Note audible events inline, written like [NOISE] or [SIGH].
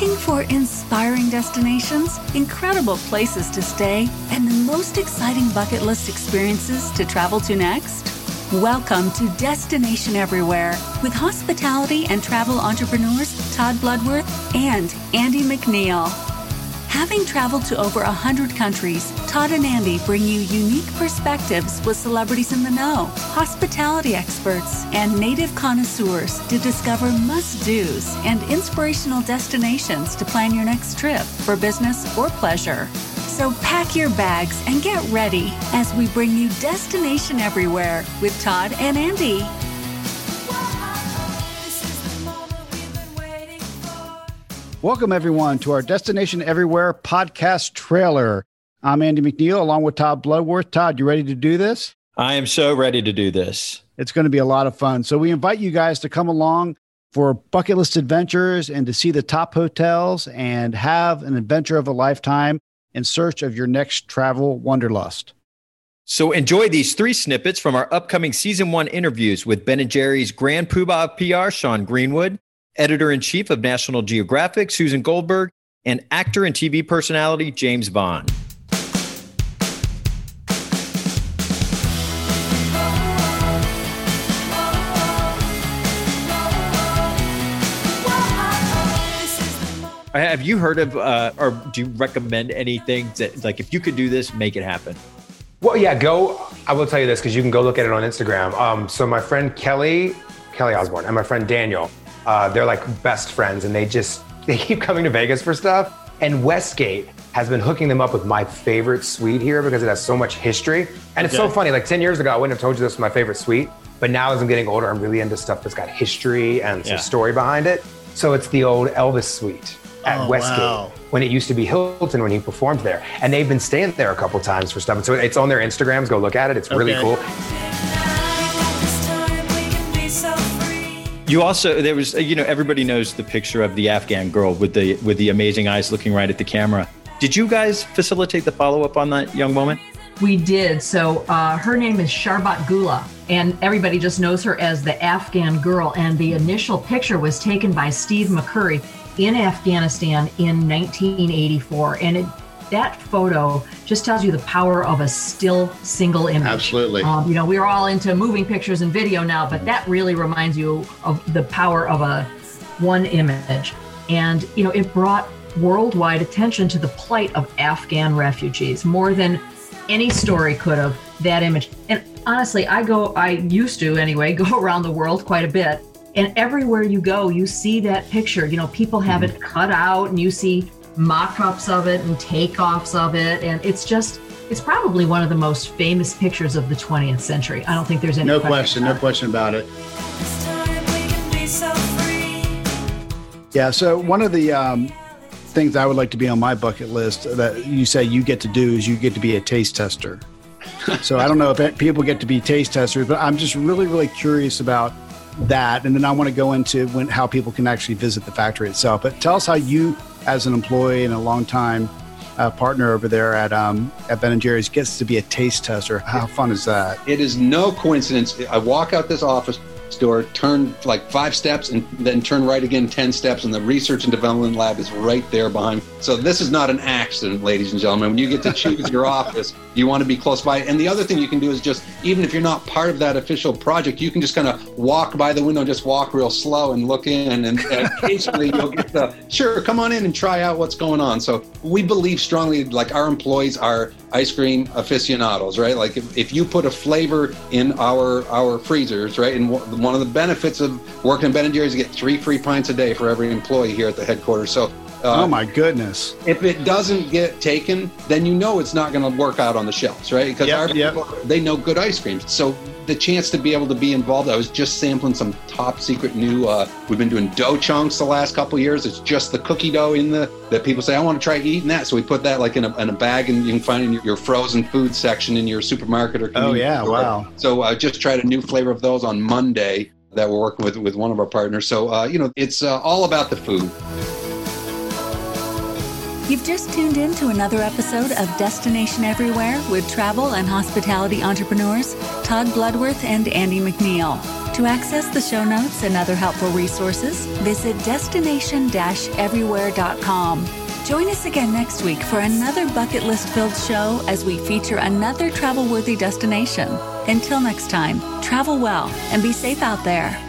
Looking for inspiring destinations, incredible places to stay, and the most exciting bucket list experiences to travel to next? Welcome to Destination Everywhere with hospitality and travel entrepreneurs Todd Bloodworth and Andy McNeil. Having traveled to over 100 countries, Todd and Andy bring you unique perspectives with celebrities in the know, hospitality experts, and native connoisseurs to discover must dos and inspirational destinations to plan your next trip for business or pleasure. So pack your bags and get ready as we bring you Destination Everywhere with Todd and Andy. Welcome, everyone, to our Destination Everywhere podcast trailer. I'm Andy McNeil along with Todd Bloodworth. Todd, you ready to do this? I am so ready to do this. It's going to be a lot of fun. So, we invite you guys to come along for bucket list adventures and to see the top hotels and have an adventure of a lifetime in search of your next travel wanderlust. So enjoy these three snippets from our upcoming season one interviews with Ben and Jerry's Grand Poobah of PR, Sean Greenwood, editor in chief of National Geographic, Susan Goldberg, and actor and TV personality, Jaymes Vaughan. Have you heard of, uh, or do you recommend anything that, like, if you could do this, make it happen? Well, yeah, go. I will tell you this because you can go look at it on Instagram. Um, so my friend Kelly, Kelly Osbourne, and my friend Daniel, uh, they're like best friends, and they just [LAUGHS] they keep coming to Vegas for stuff. And Westgate has been hooking them up with my favorite suite here because it has so much history. And it's so funny. Like ten years ago, I wouldn't have told you this was my favorite suite, but now as I'm getting older, I'm really into stuff that's got history and some Yeah. story behind it. So it's the old Elvis suite at Oh, Westgate wow. when it used to be Hilton when he performed there. And they've been staying there a couple times for stuff. And so it's on their Instagrams. Go look at it. It's really Okay. cool. You also there was you know everybody knows the picture of the Afghan girl with the with the amazing eyes looking right at the camera. Did you guys facilitate the follow up on that young woman? We did. So uh, her name is Sharbat Gula, and everybody just knows her as the Afghan girl. And the initial picture was taken by Steve McCurry in Afghanistan in 1984. And it, that photo just tells you the power of a still single image. Absolutely. Um, you know, we're all into moving pictures and video now, but that really reminds you of the power of a one image. And, you know, it brought worldwide attention to the plight of Afghan refugees more than any story could have. That image. And honestly, I go, I used to anyway, [LAUGHS] go around the world quite a bit. And everywhere you go, you see that picture. You know, people have it cut out and you see mock ups of it and takeoffs of it. And it's just, it's probably one of the most famous pictures of the 20th century. I don't think there's any No question, no question about it. Yeah. So, one of the um, things I would like to be on my bucket list that you say you get to do is you get to be a taste tester. so, I don't know if people get to be taste testers, but I'm just really, really curious about that. And then I want to go into when, how people can actually visit the factory itself. But tell us how you, as an employee and a long time uh, partner over there at um, at Ben and Jerry's, gets to be a taste tester. How fun is that? It is no coincidence. I walk out this office door, turn like five steps, and then turn right again 10 steps, and the research and development lab is right there behind. So, this is not an accident, ladies and gentlemen. When you get to choose your [LAUGHS] office, you want to be close by. And the other thing you can do is just, even if you're not part of that official project, you can just kind of walk by the window, just walk real slow and look in. And [LAUGHS] occasionally you'll get the, sure, come on in and try out what's going on. So, we believe strongly, like our employees are ice cream aficionados, right? Like if, if you put a flavor in our our freezers, right? And one one of the benefits of working at Ben and Jerry's, is you get three free pints a day for every employee here at the headquarters. So. Uh, oh my goodness! If it doesn't get taken, then you know it's not going to work out on the shelves, right? Because Yep, our yep. people, they know good ice creams. So the chance to be able to be involved, I was just sampling some top secret new. Uh, we've been doing dough chunks the last couple of years. It's just the cookie dough in the that people say I want to try eating that. So we put that like in a, in a bag, and you can find in your, your frozen food section in your supermarket or. Oh yeah! store. Wow. So I just tried a new flavor of those on Monday that we're working with with one of our partners. So uh, you know, it's uh, all about the food. You've just tuned in to another episode of Destination Everywhere with travel and hospitality entrepreneurs Todd Bloodworth and Andy McNeil. To access the show notes and other helpful resources, visit destination-everywhere.com. Join us again next week for another bucket list filled show as we feature another travel worthy destination. Until next time, travel well and be safe out there.